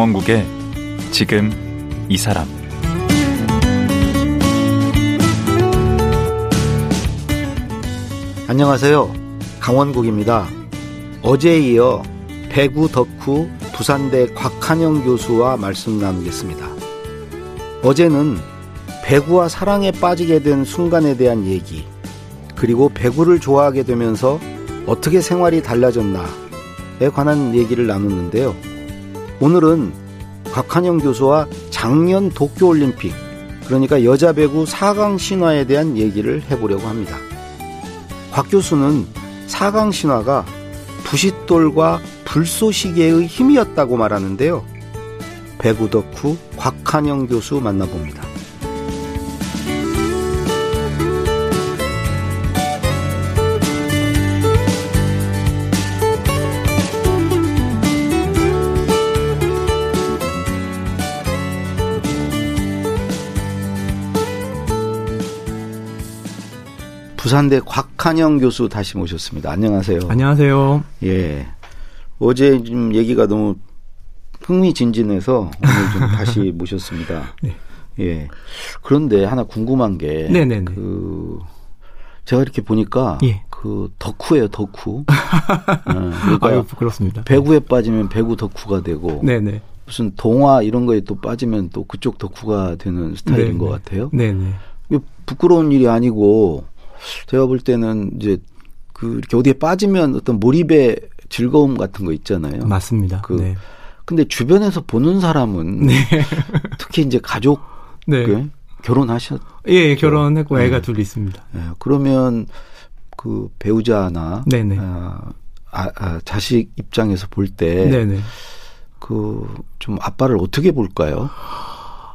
강원국의 지금 이 사람 안녕하세요. 강원국입니다. 어제에 이어 배구 덕후 부산대 곽한영 교수와 말씀 나누겠습니다. 어제는 배구와 사랑에 빠지게 된 순간에 대한 얘기, 그리고 배구를 좋아하게 되면서 어떻게 생활이 달라졌나에 관한 얘기를 나눴는데요. 오늘은 곽한영 교수와 작년 도쿄올림픽, 그러니까 여자 배구 4강 신화에 대한 얘기를 해보려고 합니다. 곽 교수는 4강 신화가 부싯돌과 불쏘시개의 힘이었다고 말하는데요. 배구 덕후 곽한영 교수 만나봅니다. 부산대 곽한영 교수 다시 모셨습니다. 안녕하세요. 안녕하세요. 예. 어제 좀 얘기가 너무 흥미진진해서 오늘 좀 다시 모셨습니다. 네. 예. 그런데 하나 궁금한 게. 네네네. 그, 제가 이렇게 보니까. 예. 그 덕후예요, 덕후. 어, 그러니까 아유, 부끄럽습니다. 배구에 빠지면 배구 덕후가 되고. 네네. 무슨 동화 이런 거에 또 빠지면 또 그쪽 덕후가 되는 스타일인 네네. 것 같아요. 네네. 부끄러운 일이 아니고 제가 볼 때는 이제 그 이렇게 어디에 빠지면 어떤 몰입의 즐거움 같은 거 있잖아요. 맞습니다. 그 네. 근데 주변에서 보는 사람은 네. 특히 이제 가족 네. 그 결혼하셨 예, 예 결혼했고 네. 애가 둘 있습니다. 네, 그러면 그 배우자나 네네. 아, 아, 아, 자식 입장에서 볼 때 그 좀 아빠를 어떻게 볼까요?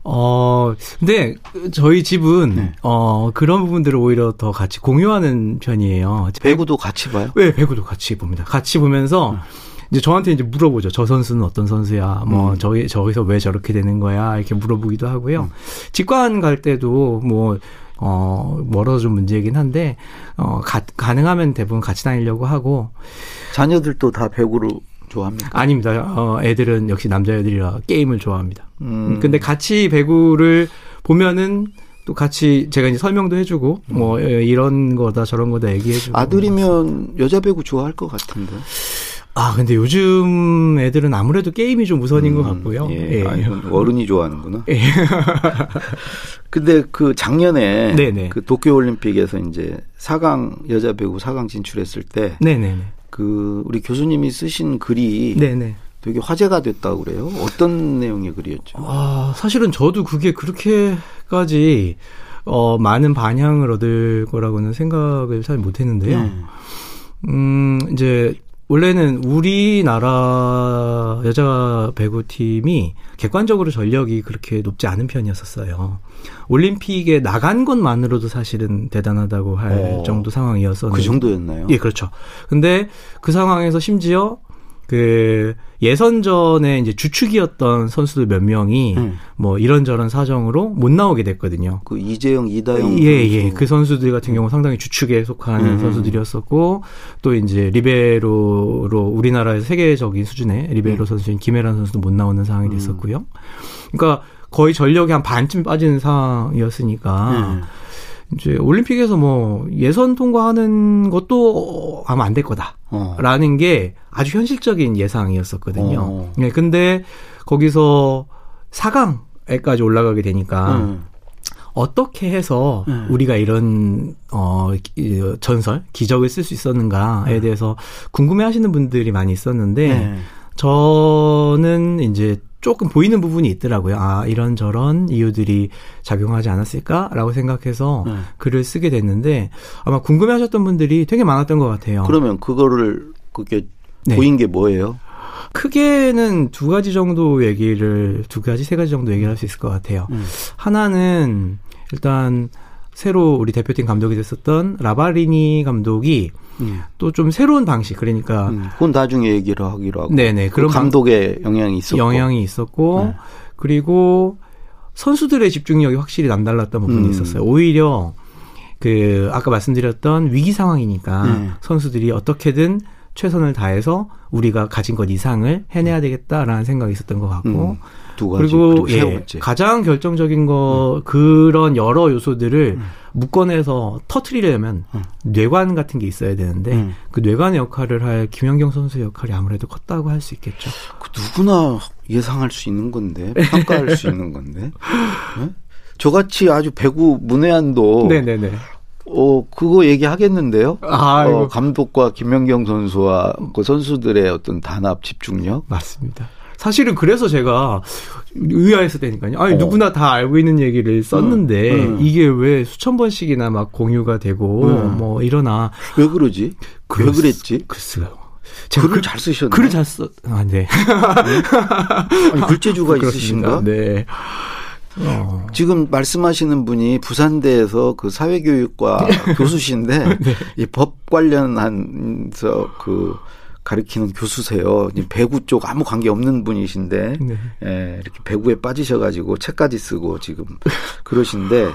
어, 근데 저희 집은 네. 어 그런 부분들을 오히려 더 같이 공유하는 편이에요. 배구도 같이 봐요? 네, 배구도 같이 봅니다. 같이 보면서 음. 이제 저한테 이제 물어보죠. 저 선수는 어떤 선수야? 뭐 음. 저기 저기서 왜 저렇게 되는 거야? 이렇게 물어보기도 하고요. 음. 직관 갈 때도 뭐 어, 멀어서 좀 문제이긴 한데, 어, 가, 가능하면 대부분 같이 다니려고 하고. 자녀들도 다 배구로 좋아합니까? 아닙니다. 어, 애들은 역시 남자애들이라 게임을 좋아합니다. 음. 근데 같이 배구를 보면은 또 같이 제가 이제 설명도 해주고 음. 뭐 이런 거다 저런 거다 얘기해주고 아들이면 여자 배구 좋아할 것 같은데. 아 근데 요즘 애들은 아무래도 게임이 좀 우선인 음, 것 같고요. 예. 예. 아, 어른이 좋아하는구나. 예. 근데 그 작년에 네네. 그 도쿄 올림픽에서 이제 4강 여자 배구 4강 진출했을 때 네네네. 그 우리 교수님이 쓰신 글이 네네. 되게 화제가 됐다고 그래요. 어떤 내용의 글이었죠? 아, 사실은 저도 그게 그렇게까지 어, 많은 반향을 얻을 거라고는 생각을 잘 못했는데요. 네. 음, 이제 원래는 우리나라 여자 배구팀이 객관적으로 전력이 그렇게 높지 않은 편이었었어요. 올림픽에 나간 것만으로도 사실은 대단하다고 할 어, 정도 상황이었었는데. 그 정도였나요? 예, 그렇죠. 근데 그 상황에서 심지어 그 예선전에 이제 주축이었던 선수들 몇 명이 음. 뭐 이런저런 사정으로 못 나오게 됐거든요. 그 이재영, 이다영 예, 예. 선수. 예. 그 선수들 같은 경우 상당히 주축에 속하는 음. 선수들이었었고 또 이제 리베로로 우리나라에서 세계적인 수준의 리베로 음. 선수인 김혜란 선수도 못 나오는 상황이 음. 됐었고요. 그러니까 거의 전력이 한 반쯤 빠지는 상황이었으니까 음. 이제 올림픽에서 뭐 예선 통과하는 것도 아마 안 될 거다라는 어. 게 아주 현실적인 예상이었었거든요. 어. 네, 근데 거기서 4강에까지 올라가게 되니까 음. 어떻게 해서 음. 우리가 이런 어 전설 기적을 쓸 수 있었는가에 음. 대해서 궁금해하시는 분들이 많이 있었는데 네. 저는 이제 조금 보이는 부분이 있더라고요. 아, 이런저런 이유들이 작용하지 않았을까라고 생각해서 네. 글을 쓰게 됐는데 아마 궁금해 하셨던 분들이 되게 많았던 것 같아요. 그러면 그거를 그게 네. 보인 게 뭐예요? 크게는 두 가지 정도 얘기를 두 가지 세 가지 정도 얘기를 할 수 있을 것 같아요. 음. 하나는 일단 새로 우리 대표팀 감독이 됐었던 라바리니 감독이 음. 또좀 새로운 방식 그러니까 음, 그건 나중에 얘기를 하기로 하고 네네 그 그런 감독의 영향이 있었고 영향이 있었고 네. 그리고 선수들의 집중력이 확실히 남달랐던 부분이 음. 있었어요. 오히려 그 아까 말씀드렸던 위기 상황이니까 네. 선수들이 어떻게든 최선을 다해서 우리가 가진 것 이상을 해내야 되겠다라는 생각이 있었던 것 같고 음. 두 가지 그리고 예, 가장 결정적인 거 음. 그런 여러 요소들을 음. 묶어내서 터트리려면 음. 뇌관 같은 게 있어야 되는데 음. 그 뇌관의 역할을 할 김연경 선수의 역할이 아무래도 컸다고 할 수 있겠죠. 그 누구나 예상할 수 있는 건데 평가할 수 있는 건데 네? 저같이 아주 배구 문외한도 네네네. 어, 그거 얘기하겠는데요? 아, 어, 감독과 김연경 선수와 그 선수들의 어떤 단합 집중력? 맞습니다. 사실은 그래서 제가 의아했었다니까요. 아니, 어. 누구나 다 알고 있는 얘기를 썼는데, 음, 음. 이게 왜 수천 번씩이나 막 공유가 되고, 음. 뭐, 이러나. 왜 그러지? 왜 그랬지? 글쎄요. 제가 글을 그, 잘 쓰셨네. 글을 잘 써. 아, 네. 아니, 글재주가 있으신가? 네. 어. 지금 말씀하시는 분이 부산대에서 그 사회교육과 교수신데 네. 이법 관련한 서 그 가르치는 교수세요. 배구 쪽 아무 관계 없는 분이신데 네. 예, 이렇게 배구에 빠지셔가지고 책까지 쓰고 지금 그러신데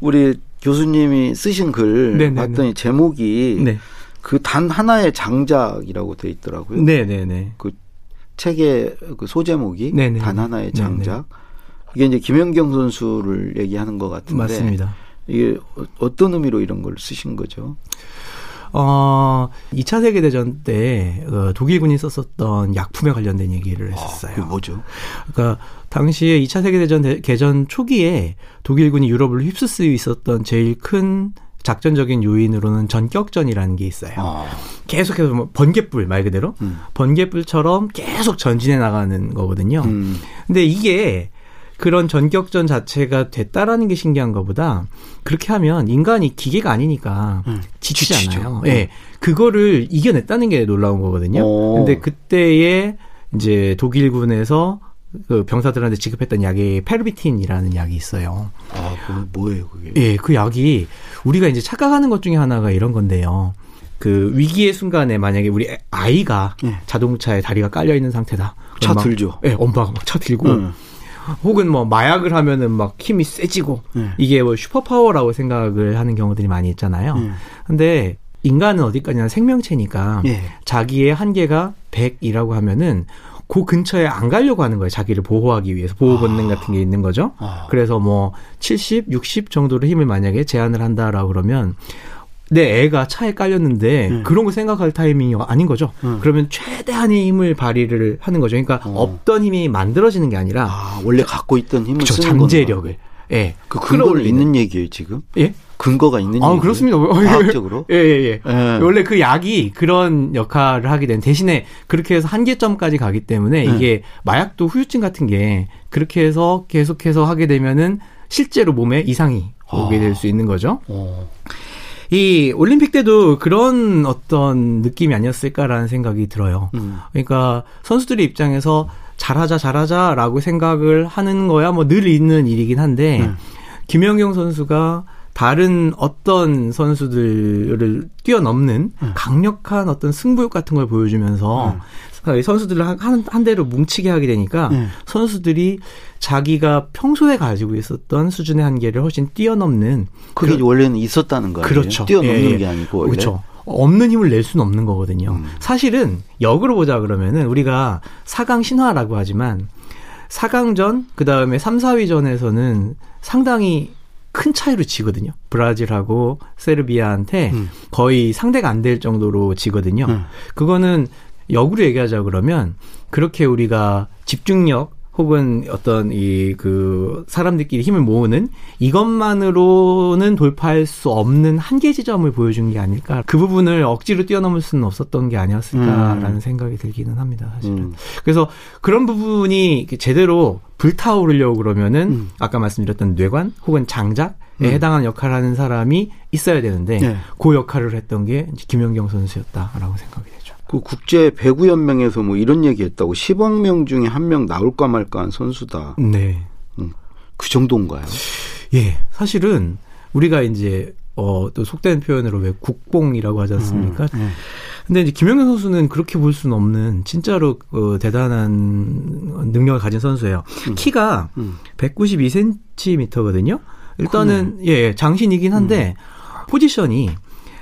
우리 교수님이 쓰신 글. 네, 봤더니 네. 제목이 네. 그단 하나의 장작이라고 돼 있더라고요. 네네네. 그 책의 그 소제목이. 단 하나의 장작. 이게 이제 김연경 선수를 얘기하는 것 같은데 맞습니다. 이게 어떤 의미로 이런 걸 쓰신 거죠? 어, 2차 세계대전 때 어, 독일군이 썼었던 약품에 관련된 얘기를 아, 했었어요. 아, 뭐죠? 그러니까 당시에 2차 세계대전 개전 초기에 독일군이 유럽을 휩쓸 수 있었던 제일 큰 작전적인 요인으로는 전격전이라는 게 있어요. 아. 계속해서 뭐 번개불 말 그대로 음. 번개불처럼 계속 전진해 나가는 거거든요. 음. 근데 이게 그런 전격전 자체가 됐다라는 게 신기한 것보다 그렇게 하면 인간이 기계가 아니니까 음, 지치잖아요. 예. 네, 그거를 이겨냈다는 게 놀라운 거거든요. 오. 근데 그때에 이제 독일군에서 그 병사들한테 지급했던 약이 페르비틴이라는 약이 있어요. 아, 그 뭐예요, 그게? 예, 그 약이 우리가 이제 착각하는 것 중에 하나가 이런 건데요. 그 위기의 순간에 만약에 우리 아이가 예. 자동차에 다리가 깔려 있는 상태다. 차 들죠. 예, 엄마가 막 차 들고 음. 혹은 뭐 마약을 하면은 막 힘이 세지고 네. 이게 뭐 superpower라고 생각을 하는 경우들이 많이 있잖아요. 네. 근데 인간은 어디까지나 생명체니까 네. 자기의 한계가 100이라고 하면은 그 근처에 안 가려고 하는 거예요. 자기를 보호하기 위해서 보호 본능 아. 같은 게 있는 거죠. 아. 그래서 뭐 70, 60 정도로 힘을 만약에 제한을 한다라고 그러면 내 애가 차에 깔렸는데 음. 그런 거 생각할 타이밍이 아닌 거죠. 음. 그러면 최대한의 힘을 발휘를 하는 거죠. 그러니까 어. 없던 힘이 만들어지는 게 아니라 아, 원래 갖고 있던 힘을 그쵸, 잠재력을. 예. 그 근거가 있는 얘기예요, 지금? 예? 근거가 있는 아, 얘기예요? 그렇습니다. 과학적으로? 예, 예, 예, 예. 원래 그 약이 그런 역할을 하게 된 대신에 그렇게 해서 한계점까지 가기 때문에 음. 이게 마약도 후유증 같은 게 그렇게 해서 계속해서 하게 되면은 실제로 몸에 이상이 오게 될 수 있는 거죠. 어. 이 올림픽 때도 그런 어떤 느낌이 아니었을까라는 생각이 들어요. 음. 그러니까 선수들의 입장에서 잘하자 잘하자라고 생각을 하는 거야 뭐 늘 있는 일이긴 한데 음. 김연경 선수가 다른 어떤 선수들을 뛰어넘는 음. 강력한 어떤 승부욕 같은 걸 보여주면서 음. 선수들을 한, 한 대로 뭉치게 하게 되니까 음. 선수들이 자기가 평소에 가지고 있었던 수준의 한계를 훨씬 뛰어넘는 그게 그, 원래는 있었다는 거예요. 그렇죠. 뛰어넘는 예, 예. 게 아니고 원래. 그렇죠. 없는 힘을 낼 수는 없는 거거든요. 음. 사실은 역으로 보자 그러면은 우리가 4강 신화라고 하지만 4강전 그다음에 3, 4위전에서는 상당히 큰 차이로 지거든요. 브라질하고 세르비아한테 음. 거의 상대가 안 될 정도로 지거든요. 음. 그거는 역으로 얘기하자 그러면 그렇게 우리가 집중력 혹은 어떤 이 그 사람들끼리 힘을 모으는 이것만으로는 돌파할 수 없는 한계 지점을 보여준 게 아닐까. 그 부분을 억지로 뛰어넘을 수는 없었던 게 아니었을까라는 음. 생각이 들기는 합니다, 사실은. 음. 그래서 그런 부분이 제대로 불타오르려고 그러면은 음. 아까 말씀드렸던 뇌관 혹은 장작에 음. 해당하는 역할을 하는 사람이 있어야 되는데 네. 그 역할을 했던 게 김연경 선수였다라고 생각이 되죠. 그 국제 배구 연맹에서 뭐 이런 얘기했다고 10억 명 중에 한 명 나올까 말까한 선수다. 네. 음, 그 정도인가요? 예, 사실은 우리가 이제 어, 또 속된 표현으로 왜 국뽕이라고 하지 않습니까? 음, 음. 근데 이제 김영현 선수는 그렇게 볼 수는 없는 진짜로 어, 대단한 능력을 가진 선수예요. 음. 키가 음. 192cm거든요. 일단은 예, 예, 장신이긴 한데 음. 포지션이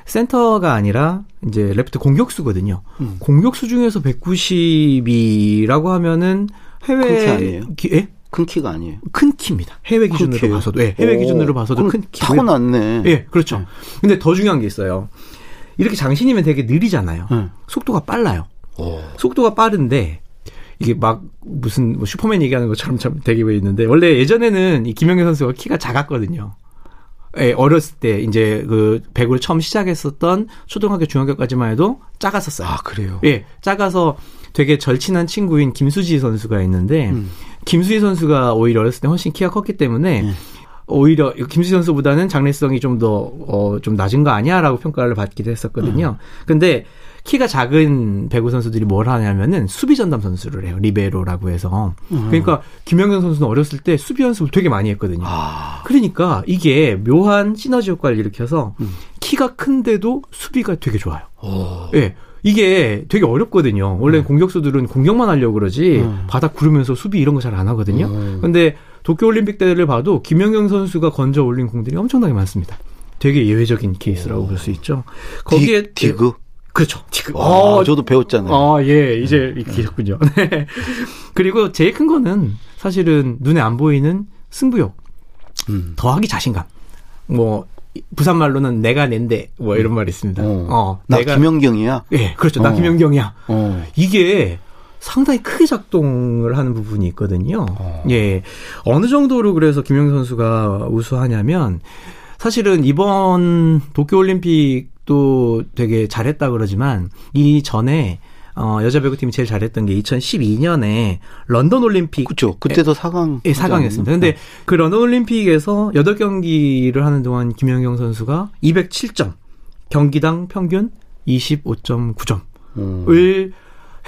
센터가 아니라 이제 레프트 공격수거든요. 음. 공격수 중에서 190이라고 하면은 해외 큰 키 예? 큰 키가 아니에요. 큰 키입니다. 해외 기준으로 키예요? 봐서도. 예, 해외 오, 기준으로 봐서도 큰 키. 타고났네. 예, 그렇죠. 네. 근데 더 중요한 게 있어요. 이렇게 장신이면 되게 느리잖아요. 네. 속도가 빨라요. 오. 속도가 빠른데 이게 막 무슨 뭐 슈퍼맨 얘기하는 것처럼 참 되게 왜 있는데 원래 예전에는 이 김영현 선수가 키가 작았거든요. 예, 어렸을 때 이제 그 배구를 처음 시작했었던 초등학교 중학교까지만 해도 작았었어요. 아 그래요? 예, 작아서 되게 절친한 친구인 김수지 선수가 있는데 음. 김수지 선수가 오히려 어렸을 때 훨씬 키가 컸기 때문에 음. 오히려 김수지 선수보다는 장래성이 좀더 어, 좀 낮은 거 아니야라고 평가를 받기도 했었거든요. 음. 근데 키가 작은 배구 선수들이 뭘 하냐면은 수비 전담 선수를 해요. 리베로라고 해서. 음. 그러니까 김영현 선수는 어렸을 때 수비 연습을 되게 많이 했거든요. 아. 그러니까 이게 묘한 시너지 효과를 일으켜서 음. 키가 큰데도 수비가 되게 좋아요. 예. 네. 이게 되게 어렵거든요. 원래 음. 공격수들은 공격만 하려고 그러지 음. 바닥 구르면서 수비 이런 거 잘 안 하거든요. 음. 근데 도쿄올림픽 때를 봐도 김영경 선수가 건져 올린 공들이 엄청나게 많습니다. 되게 예외적인 케이스라고 볼 수 있죠. 거기에 디, 그 그렇죠. 지금. 아, 저도 배웠잖아요. 아, 예, 이제 네. 계셨군요. 네. 그리고 제일 큰 거는 사실은 눈에 안 보이는 승부욕. 음. 더하기 자신감. 뭐, 부산 말로는 내가 낸데, 뭐 이런 말이 있습니다. 어, 어 나 내가, 김영경이야? 예, 그렇죠. 어. 나 김영경이야. 어. 이게 상당히 크게 작동을 하는 부분이 있거든요. 어. 예. 어느 정도로 그래서 김영경 선수가 우수하냐면, 사실은 이번 도쿄올림픽도 되게 잘했다 그러지만 이 전에 어, 여자 배구팀이 제일 잘했던 게 2012년에 런던 올림픽. 그죠. 그때도 4강. 예, 4강이었습니다. 근데 네. 그 런던 올림픽에서 8경기를 하는 동안 김연경 선수가 207점, 경기당 평균 25.9점을 음.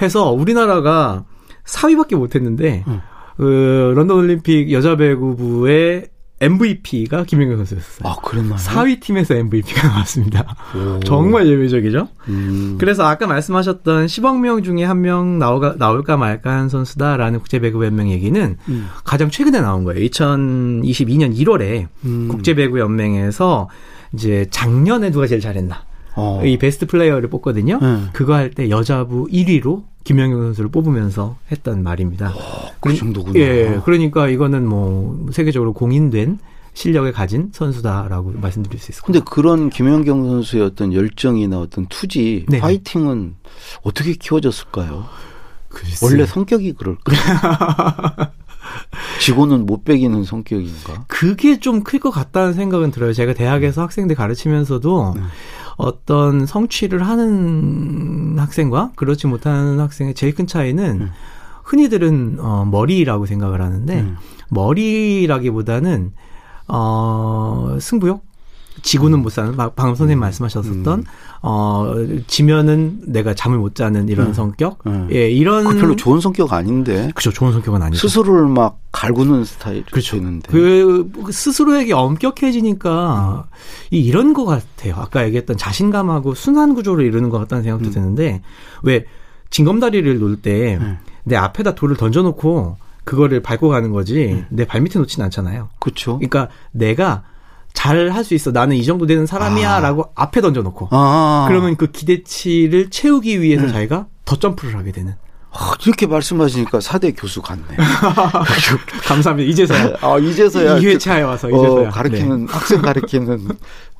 해서 우리나라가 4위밖에 못 했는데, 음. 그 런던 올림픽 여자 배구부의 MVP가 김연경 선수였어요. 아, 그랬나요? 4위 팀에서 MVP가 나왔습니다. 오. 정말 예외적이죠. 음. 그래서 아까 말씀하셨던 10억 명 중에 한 명 나올까, 나올까 말까 한 선수다라는 국제배구 연맹 얘기는 음. 가장 최근에 나온 거예요. 2022년 1월에 음. 국제배구 연맹에서 이제 작년에 누가 제일 잘했나. 어. 이 베스트 플레이어를 뽑거든요. 네. 그거 할 때 여자부 1위로 김영경 선수를 뽑으면서 했던 말입니다. 어, 그 정도구나. 예, 그러니까 이거는 뭐 세계적으로 공인된 실력을 가진 선수다라고 말씀드릴 수 있을 것 같아요. 근데 그런 김연경 선수의 어떤 열정이나 어떤 투지, 네. 파이팅은 어떻게 키워졌을까요? 글쎄. 원래 성격이 그럴까요? 지고는 못 배기는 성격인가? 그게 좀 클 것 같다는 생각은 들어요. 제가 대학에서 학생들 가르치면서도 네. 어떤 성취를 하는 학생과 그렇지 못하는 학생의 제일 큰 차이는 음. 흔히들은 어 머리라고 생각을 하는데 음. 머리라기보다는 어 승부욕 지구는 음. 못 사는 방금 선생님 음. 말씀하셨었던 음. 어 지면은 내가 잠을 못 자는 이런 음. 성격? 음. 예 이런 그 별로 좋은 성격 아닌데. 그렇죠 좋은 성격은 아니죠. 스스로를 막 갈구는 스타일 그렇죠 는데. 그 스스로에게 엄격해지니까 이 이런 것 같아요. 아까 얘기했던 자신감하고 순환 구조를 이루는 것 같다는 생각도 드는데 왜 징검다리를 놓을 때내 네. 앞에다 돌을 던져놓고 그거를 밟고 가는 거지 내 발밑에 놓지는 않잖아요. 그렇죠 그러니까 내가 잘 할 수 있어. 나는 이 정도 되는 사람이야라고 아. 앞에 던져놓고 아. 그러면 그 기대치를 채우기 위해서 음. 자기가 더 점프를 하게 되는. 아, 이렇게 말씀하시니까 사대 교수 같네. 감사합니다. 이제서야. 아, 이제서야. 2회차에 와서 이제서야. 어, 가르치는, 네. 학생 가르치는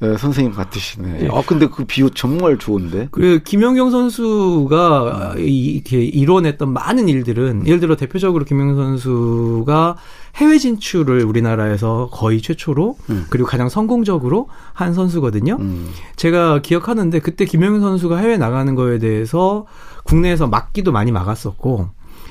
네, 선생님 같으시네. 네. 아, 근데 그 비유 정말 좋은데? 그, 김영경 선수가 이렇게 이뤄냈던 많은 일들은, 예를 들어 대표적으로 김영경 선수가 해외 진출을 우리나라에서 거의 최초로, 음. 그리고 가장 성공적으로 한 선수거든요. 음. 제가 기억하는데, 그때 김영경 선수가 해외 나가는 거에 대해서 국내에서 막기도 많이 막았었고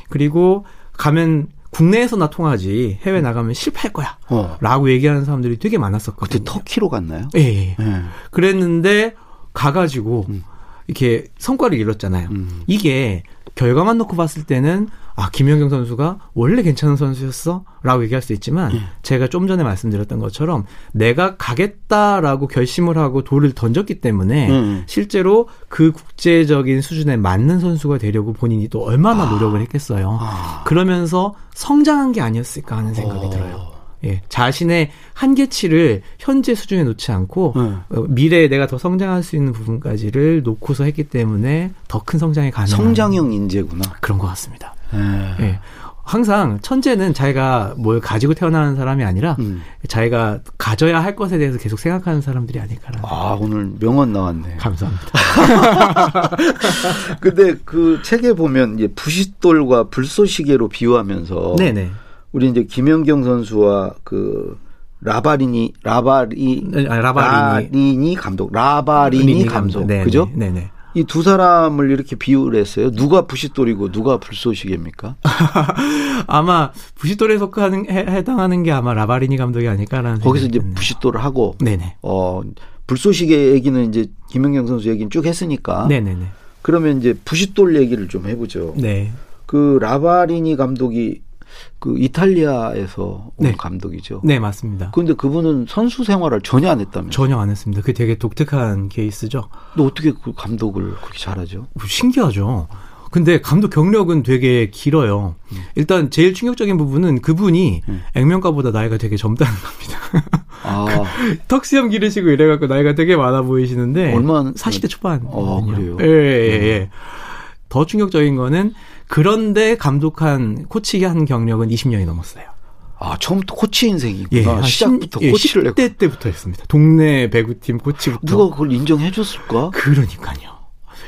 그리고 가면 국내에서나 통하지 해외 나가면 실패할 거야. 어. 라고 얘기하는 사람들이 되게 많았었거든요. 그때 터키로 갔나요? 예. 예. 예. 그랬는데 가가지고 음. 이렇게 성과를 이뤘잖아요. 음. 이게 결과만 놓고 봤을 때는 아 김연경 선수가 원래 괜찮은 선수였어라고 얘기할 수 있지만 음. 제가 좀 전에 말씀드렸던 것처럼 내가 가겠다라고 결심을 하고 돌을 던졌기 때문에 음. 실제로 그 국제적인 수준에 맞는 선수가 되려고 본인이 또 얼마나 아. 노력을 했겠어요. 아. 그러면서 성장한 게 아니었을까 하는 생각이 어. 들어요. 예, 자신의 한계치를 현재 수준에 놓지 않고 네. 어, 미래에 내가 더 성장할 수 있는 부분까지를 놓고서 했기 때문에 더 큰 성장이 가능한 성장형 인재구나. 그런 것 같습니다. 네. 예. 항상 천재는 자기가 뭘 가지고 태어나는 사람이 아니라 음. 자기가 가져야 할 것에 대해서 계속 생각하는 사람들이 아닐까라는. 아 오늘 명언 나왔네. 감사합니다. 근데 그 책에 보면 이제 부싯돌과 불쏘시개로 비유하면서 네네. 우리 이제 김연경 선수와 그 라바리니 라바리 아, 라바리니. 라바리니 감독 라바리니 감독 네네. 그죠? 네네. 이 두 사람을 이렇게 비유를 했어요. 누가 부싯돌이고 누가 불쏘시개입니까? 아마 부싯돌에 속하는 해, 해당하는 게 아마 라바리니 감독이 아닐까라는 거기서 이제 부싯돌을 하고 네네. 어 불쏘시개 얘기는 이제 김연경 선수 얘기는 쭉 했으니까 네네네. 그러면 이제 부싯돌 얘기를 좀 해보죠. 네. 그 라바리니 감독이 그 이탈리아에서 온 네. 감독이죠. 네, 맞습니다. 그런데 그분은 선수 생활을 전혀 안 했다면? 전혀 안 했습니다. 그게 되게 독특한 케이스죠. 근데 어떻게 그 감독을 그렇게 잘하죠? 신기하죠. 근데 감독 경력은 되게 길어요. 음. 일단 제일 충격적인 부분은 그분이 음. 액면가보다 나이가 되게 젊다는 겁니다. 아. 턱수염 기르시고 이래갖고 나이가 되게 많아 보이시는데 얼마 40대 초반. 아, 그래요? 예, 예, 예. 음. 더 충격적인 거는 그런데 감독한 코치기 한 경력은 20년이 넘었어요. 아, 처음부터 코치 인생이구나. 예, 시작부터 신, 코치를 예, 10대 때부터 했습니다. 동네 배구팀 코치부터. 누가 그걸 인정해 줬을까? 그러니까요.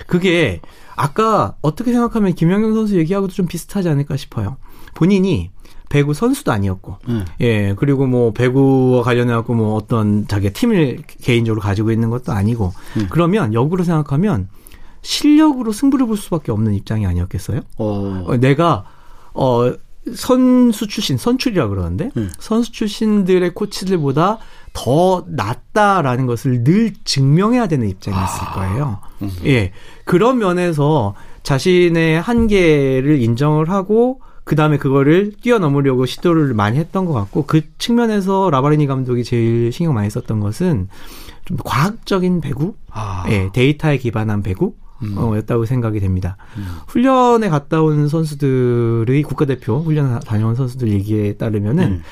그게 아까 어떻게 생각하면 김영경 선수 얘기하고도 좀 비슷하지 않을까 싶어요. 본인이 배구 선수도 아니었고, 음. 예, 그리고 뭐 배구와 관련해갖고 뭐 어떤 자기 팀을 개인적으로 가지고 있는 것도 아니고, 음. 그러면 역으로 생각하면 실력으로 승부를 볼 수밖에 없는 입장이 아니었겠어요? 어. 어 내가 어 선수 출신, 선출이라 그러는데 음. 선수 출신들의 코치들보다 더 낫다라는 것을 늘 증명해야 되는 입장이었을 아. 거예요. 음. 예. 그런 면에서 자신의 한계를 인정을 하고 그 다음에 그거를 뛰어넘으려고 시도를 많이 했던 것 같고 그 측면에서 라바리니 감독이 제일 신경 많이 썼던 것은 좀 과학적인 배구, 아. 예, 데이터에 기반한 배구, 음. 어, 였다고 생각이 됩니다. 음. 훈련에 갔다 온 선수들의 국가대표 훈련 다녀온 선수들 얘기에 따르면은 음.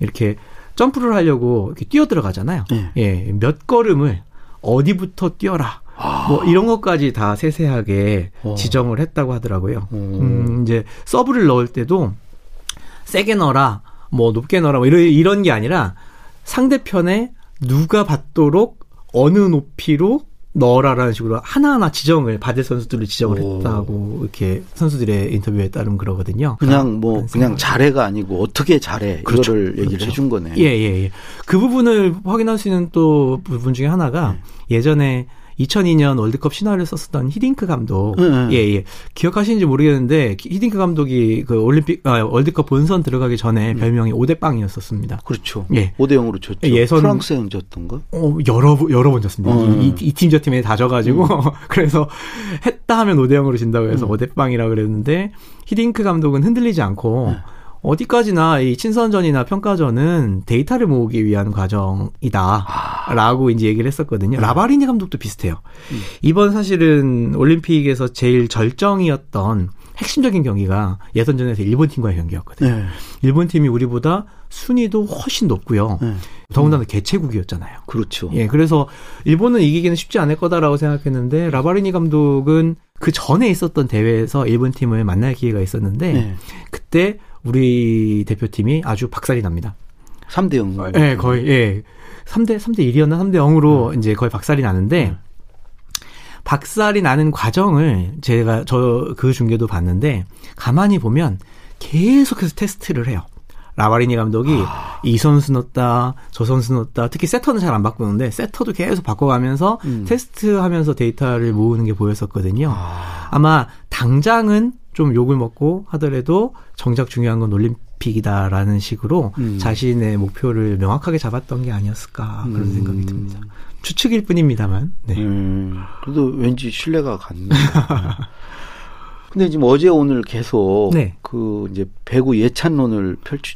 이렇게 점프를 하려고 이렇게 뛰어 들어가잖아요. 네. 예, 몇 걸음을 어디부터 뛰어라. 아. 뭐 이런 것까지 다 세세하게 어. 지정을 했다고 하더라고요. 음, 이제 서브를 넣을 때도 세게 넣어라, 뭐 높게 넣어라, 뭐 이런 이런 게 아니라 상대편에 누가 받도록 어느 높이로 넣어라라는 식으로 하나하나 지정을 받을 선수들을 지정을 오. 했다고 이렇게 선수들의 인터뷰에 따르면 그러거든요. 그냥 뭐 그냥 잘해가 아니고 어떻게 잘해 그렇죠. 이거를 얘기를 그렇죠. 해준 거네. 예예예. 예, 예. 그 부분을 확인할 수 있는 또 부분 중에 하나가 네. 예전에 2002년 월드컵 신화를 썼었던 히딩크 감독. 네. 예, 예. 기억하시는지 모르겠는데 히딩크 감독이 그 올림픽 아, 월드컵 본선 들어가기 전에 음. 별명이 오대빵이었었습니다. 그렇죠. 예. 5대 0으로 졌죠. 예선 프랑스에 졌던가? 어, 여러 여러 번 졌습니다. 어. 이팀 저 팀에 다 져 가지고 음. 그래서 했다 하면 5대 0으로 진다고 해서 음. 오대빵이라고 그랬는데 히딩크 감독은 흔들리지 않고 네. 어디까지나 이 친선전이나 평가전은 데이터를 모으기 위한 과정이다라고 아. 이제 얘기를 했었거든요. 네. 라바리니 감독도 비슷해요. 음. 이번 사실은 올림픽에서 제일 절정이었던 핵심적인 경기가 예선전에서 일본 팀과의 경기였거든요. 네. 일본 팀이 우리보다 순위도 훨씬 높고요. 네. 더군다나 음. 개최국이었잖아요. 그렇죠. 예, 그래서 일본은 이기기는 쉽지 않을 거다라고 생각했는데 라바리니 감독은 그 전에 있었던 대회에서 일본 팀을 만날 기회가 있었는데 네. 그때 우리 대표팀이 아주 박살이 납니다. 3대 0. 네, 거의 예. 3대 3대 1이었나 3대 0으로 음. 이제 거의 박살이 나는데 음. 박살이 나는 과정을 제가 저 그 중계도 봤는데 가만히 보면 계속해서 테스트를 해요. 라바리니 감독이 아. 이 선수 넣었다, 저 선수 넣었다. 특히 세터는 잘 안 바꾸는데 세터도 계속 바꿔가면서 음. 테스트하면서 데이터를 모으는 게 보였었거든요. 아. 아마 당장은 좀 욕을 먹고 하더라도 정작 중요한 건 올림픽이다라는 식으로 음. 자신의 목표를 명확하게 잡았던 게 아니었을까 그런 음. 생각이 듭니다. 추측일 뿐입니다만. 네. 음. 그래도 왠지 신뢰가 갔네요. 근데 지금 어제 오늘 계속 네. 그 이제 배구 예찬론을 펼쳐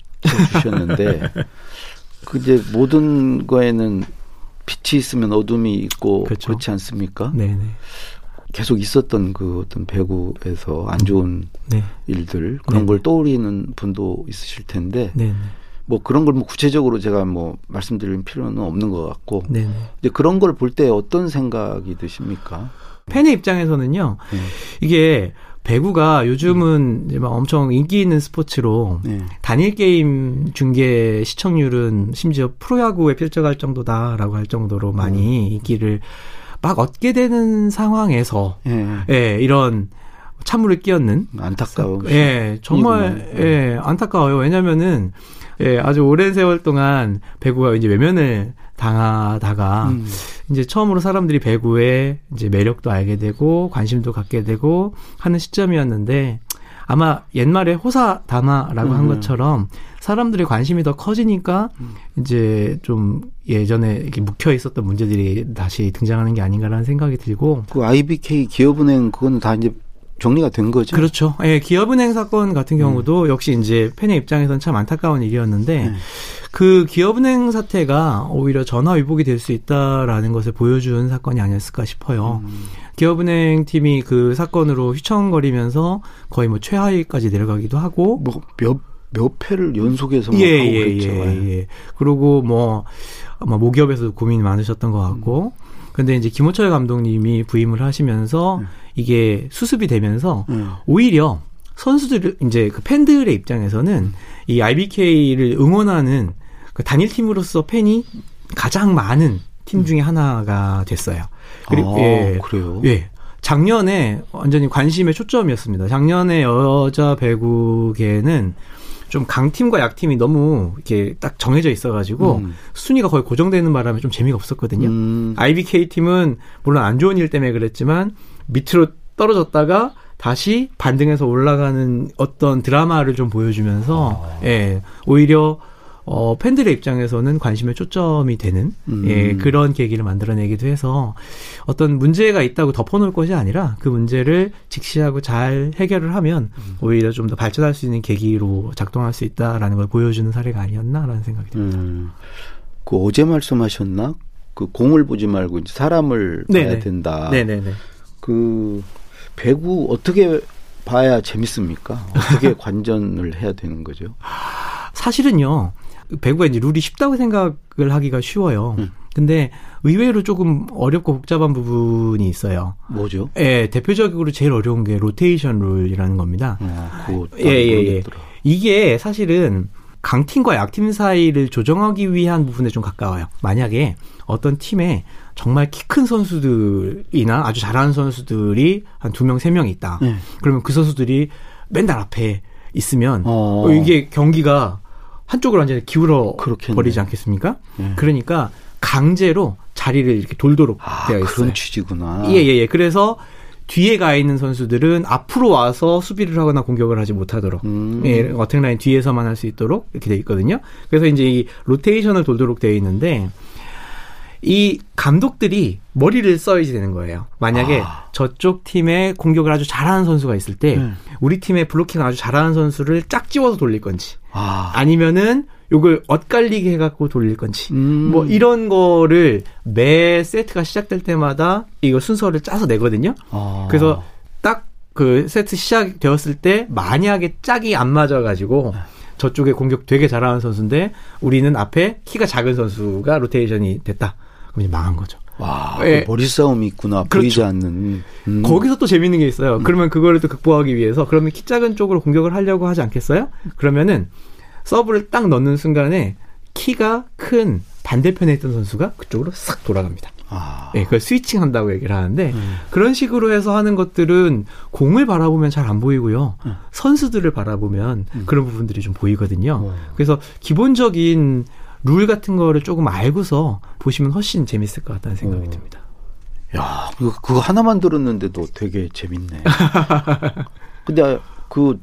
주셨는데 그 이제 모든 거에는 빛이 있으면 어둠이 있고 그렇죠. 그렇지 않습니까? 네네. 계속 있었던 그 어떤 배구에서 안 좋은 네. 일들 그런 네. 걸 떠올리는 분도 있으실 텐데 네. 뭐 그런 걸 뭐 구체적으로 제가 뭐 말씀드릴 필요는 없는 것 같고. 네. 이제 그런 걸 볼 때 어떤 생각이 드십니까? 팬의 입장에서는요. 네. 이게 배구가 요즘은 이제 막 엄청 인기 있는 스포츠로 네. 단일 게임 중계 시청률은 심지어 프로야구에 필적할 정도다라고 할 정도로 많이 음. 인기를 막 얻게 되는 상황에서 예, 예 이런 찬물을 끼얹는 안타까워. 예, 정말 예, 안타까워요. 왜냐면은 예, 아주 오랜 세월 동안 배구가 이제 외면을 당하다가 음. 이제 처음으로 사람들이 배구의 이제 매력도 알게 되고 관심도 갖게 되고 하는 시점이었는데 아마 옛말에 호사다마라고 음. 한 것처럼 사람들의 관심이 더 커지니까 음. 이제 좀 예전에 이렇게 묵혀 있었던 문제들이 다시 등장하는 게 아닌가라는 생각이 들고 그 IBK 기업은행 그거는 다 이제 정리가 된 거죠. 그렇죠. 예, 기업은행 사건 같은 음. 경우도 음. 역시 이제 팬의 입장에서는 참 안타까운 일이었는데 음. 그 기업은행 사태가 오히려 전화 위복이 될 수 있다라는 것을 보여준 사건이 아니었을까 싶어요. 음. 기업은행 팀이 그 사건으로 휘청거리면서 거의 뭐 최하위까지 내려가기도 하고 뭐 몇 몇 패를 연속해서 예, 하고 예, 그랬죠. 예, 예. 그리고 뭐 아마 모기업에서도 고민이 많으셨던 것 같고 음. 근데 이제 김호철 감독님이 부임을 하시면서 음. 이게 수습이 되면서 음. 오히려 선수들 이제 그 팬들의 입장에서는 이 IBK를 응원하는 그 단일 팀으로서 팬이 가장 많은 팀 중에 하나가 됐어요. 그리고 아, 예, 그래요. 예. 작년에 완전히 관심의 초점이었습니다. 작년에 여자 배구계는 좀 강팀과 약팀이 너무 이렇게 딱 정해져 있어가지고 음. 순위가 거의 고정되는 바람에 좀 재미가 없었거든요. 음. IBK 팀은 물론 안 좋은 일 때문에 그랬지만 밑으로 떨어졌다가 다시 반등해서 올라가는 어떤 드라마를 좀 보여주면서 아. 예 오히려 어, 팬들의 입장에서는 관심의 초점이 되는 음. 예, 그런 계기를 만들어내기도 해서 어떤 문제가 있다고 덮어놓을 것이 아니라 그 문제를 직시하고 잘 해결을 하면 음. 오히려 좀 더 발전할 수 있는 계기로 작동할 수 있다라는 걸 보여주는 사례가 아니었나라는 생각이 듭니다. 음. 그 어제 말씀하셨나? 그 공을 보지 말고 이제 사람을 네네. 봐야 된다. 네네네. 그 배구 어떻게 봐야 재밌습니까? 어떻게 관전을 해야 되는 거죠? 사실은요. 배구가 이제 룰이 쉽다고 생각을 하기가 쉬워요. 음. 근데 의외로 조금 어렵고 복잡한 부분이 있어요. 뭐죠? 예, 대표적으로 제일 어려운 게 로테이션 룰이라는 겁니다. 아, 예, 예, 예. 이게 사실은 강팀과 약팀 사이를 조정하기 위한 부분에 좀 가까워요. 만약에 어떤 팀에 정말 키 큰 선수들이나 아주 잘하는 선수들이 한 두 명, 세 명 있다. 네. 그러면 그 선수들이 맨날 앞에 있으면 어. 이게 경기가 한쪽으로 완전히 기울어 그렇겠네. 버리지 않겠습니까? 네. 그러니까 강제로 자리를 이렇게 돌도록 아, 되어 있어요. 그런 취지구나. 예, 예, 예. 그래서 뒤에 가 있는 선수들은 앞으로 와서 수비를 하거나 공격을 하지 못하도록 음. 예, 어택 라인 뒤에서만 할 수 있도록 이렇게 돼 있거든요. 그래서 이제 이 로테이션을 돌도록 되어 있는데 이 감독들이 머리를 써야지 되는 거예요. 만약에 아. 저쪽 팀에 공격을 아주 잘하는 선수가 있을 때 음. 우리 팀의 블로킹 아주 잘하는 선수를 짝 지워서 돌릴 건지 아. 아니면은 요걸 엇갈리게 해갖고 돌릴 건지 음. 뭐 이런 거를 매 세트가 시작될 때마다 이거 순서를 짜서 내거든요. 아. 그래서 딱 그 세트 시작되었을 때 만약에 짝이 안 맞아가지고 저쪽에 공격 되게 잘하는 선수인데 우리는 앞에 키가 작은 선수가 로테이션이 됐다. 그럼 이제 망한 거죠. 와, 예. 머리 싸움이 있구나. 그렇죠. 보이지 않는. 음. 거기서 또 재밌는 게 있어요. 음. 그러면 그거를 또 극복하기 위해서 그러면 키 작은 쪽으로 공격을 하려고 하지 않겠어요? 그러면은 서브를 딱 넣는 순간에 키가 큰 반대편에 있던 선수가 그쪽으로 싹 돌아갑니다. 아. 예, 그걸 스위칭 한다고 얘기를 하는데 음. 그런 식으로 해서 하는 것들은 공을 바라보면 잘 안 보이고요. 음. 선수들을 바라보면 음. 그런 부분들이 좀 보이거든요. 오. 그래서 기본적인 룰 같은 거를 조금 알고서 보시면 훨씬 재밌을 것 같다는 생각이 오. 듭니다. 야, 그거, 그거 하나만 들었는데도 되게 재밌네. 근데 그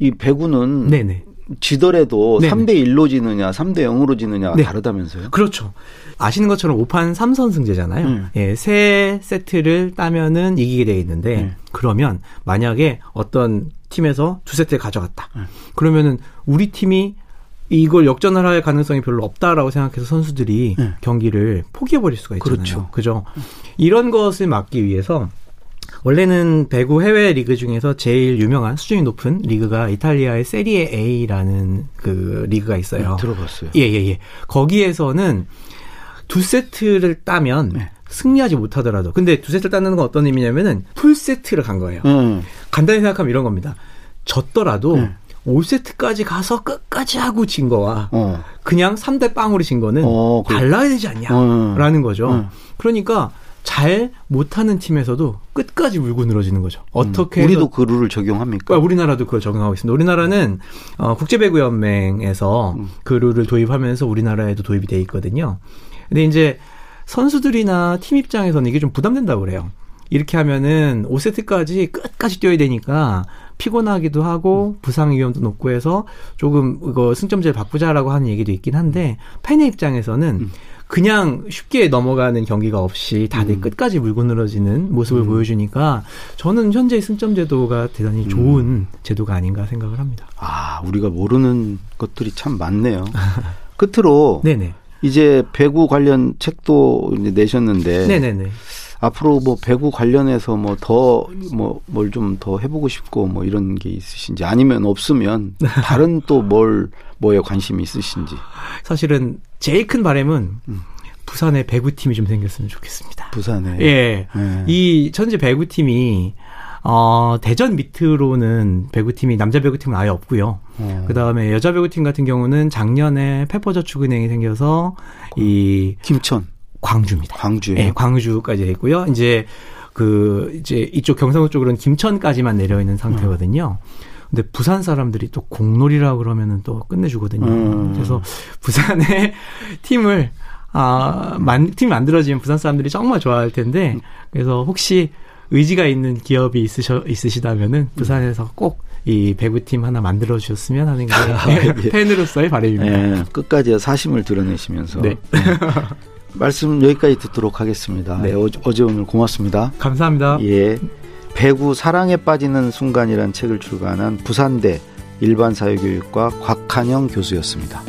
이 배구는 네네. 지더라도 네네. 3대 1로 지느냐, 3대 0으로 지느냐가 네. 다르다면서요? 그렇죠. 아시는 것처럼 5판 3선승제잖아요. 음. 예, 세 세트를 따면은 이기게 돼 있는데 음. 그러면 만약에 어떤 팀에서 두 세트를 가져갔다. 음. 그러면은 우리 팀이 이걸 역전을 할 가능성이 별로 없다라고 생각해서 선수들이 네. 경기를 포기해버릴 수가 있잖아요. 그렇죠. 그죠? 이런 것을 막기 위해서 원래는 배구 해외 리그 중에서 제일 유명한 수준이 높은 리그가 이탈리아의 세리에 A라는 그 리그가 있어요. 네, 들어봤어요. 예, 예, 예. 거기에서는 두 세트를 따면 네. 승리하지 못하더라도 근데 두 세트를 따는 건 어떤 의미냐면은 풀 세트를 간 거예요. 음. 간단히 생각하면 이런 겁니다. 졌더라도 음. 5세트까지 가서 끝까지 하고 진 거와 어. 그냥 3대 빵으로 진 거는 어, 그... 달라야 되지 않냐라는 어. 거죠. 어. 그러니까 잘 못하는 팀에서도 끝까지 물고 늘어지는 거죠. 어떻게 음, 우리도 그 룰을 적용합니까? 아, 우리나라도 그걸 적용하고 있습니다. 우리나라는 어, 국제배구연맹에서 음. 그 룰을 도입하면서 우리나라에도 도입이 돼 있거든요. 근데 이제 선수들이나 팀 입장에서는 이게 좀 부담된다고 그래요. 이렇게 하면은 5세트까지 끝까지 뛰어야 되니까 피곤하기도 하고 부상 위험도 높고 해서 조금 이거 승점제를 바꾸자라고 하는 얘기도 있긴 한데 팬의 입장에서는 음. 그냥 쉽게 넘어가는 경기가 없이 다들 음. 끝까지 물고 늘어지는 모습을 음. 보여주니까 저는 현재 승점 제도가 대단히 음. 좋은 제도가 아닌가 생각을 합니다. 아, 우리가 모르는 것들이 참 많네요. 끝으로 네네. 이제 배구 관련 책도 이제 내셨는데 네네네. 앞으로 뭐 배구 관련해서 뭐 더 뭐 뭘 좀 더 해보고 싶고 뭐 이런 게 있으신지 아니면 없으면 다른 또 뭘 뭐에 관심이 있으신지 사실은 제일 큰 바람은 음. 부산에 배구팀이 좀 생겼으면 좋겠습니다. 부산에 예, 네. 이 천재 배구팀이 어, 대전 밑으로는 배구팀이 남자 배구팀은 아예 없고요. 어. 그다음에 여자 배구팀 같은 경우는 작년에 페퍼저축은행이 생겨서 이 김천 광주입니다. 광주에 네, 광주까지 했고요. 이제 그 이제 이쪽 경상도 쪽으로는 김천까지만 내려 있는 상태거든요. 근데 부산 사람들이 또 공놀이라고 그러면은 또 끝내주거든요. 음. 그래서 부산의 팀을 아, 만, 팀 만들어지면 부산 사람들이 정말 좋아할 텐데, 그래서 혹시 의지가 있는 기업이 있으셔, 있으시다면은 부산에서 꼭 이 배구팀 하나 만들어 주셨으면 하는 게 아, 예. 팬으로서의 바람입니다. 예, 끝까지 사심을 드러내시면서. 네. 네. 말씀 여기까지 듣도록 하겠습니다. 네. 네, 어제 오늘 고맙습니다. 감사합니다. 예. 배구 사랑에 빠지는 순간이란 책을 출간한 부산대 일반사회교육과 곽한영 교수였습니다.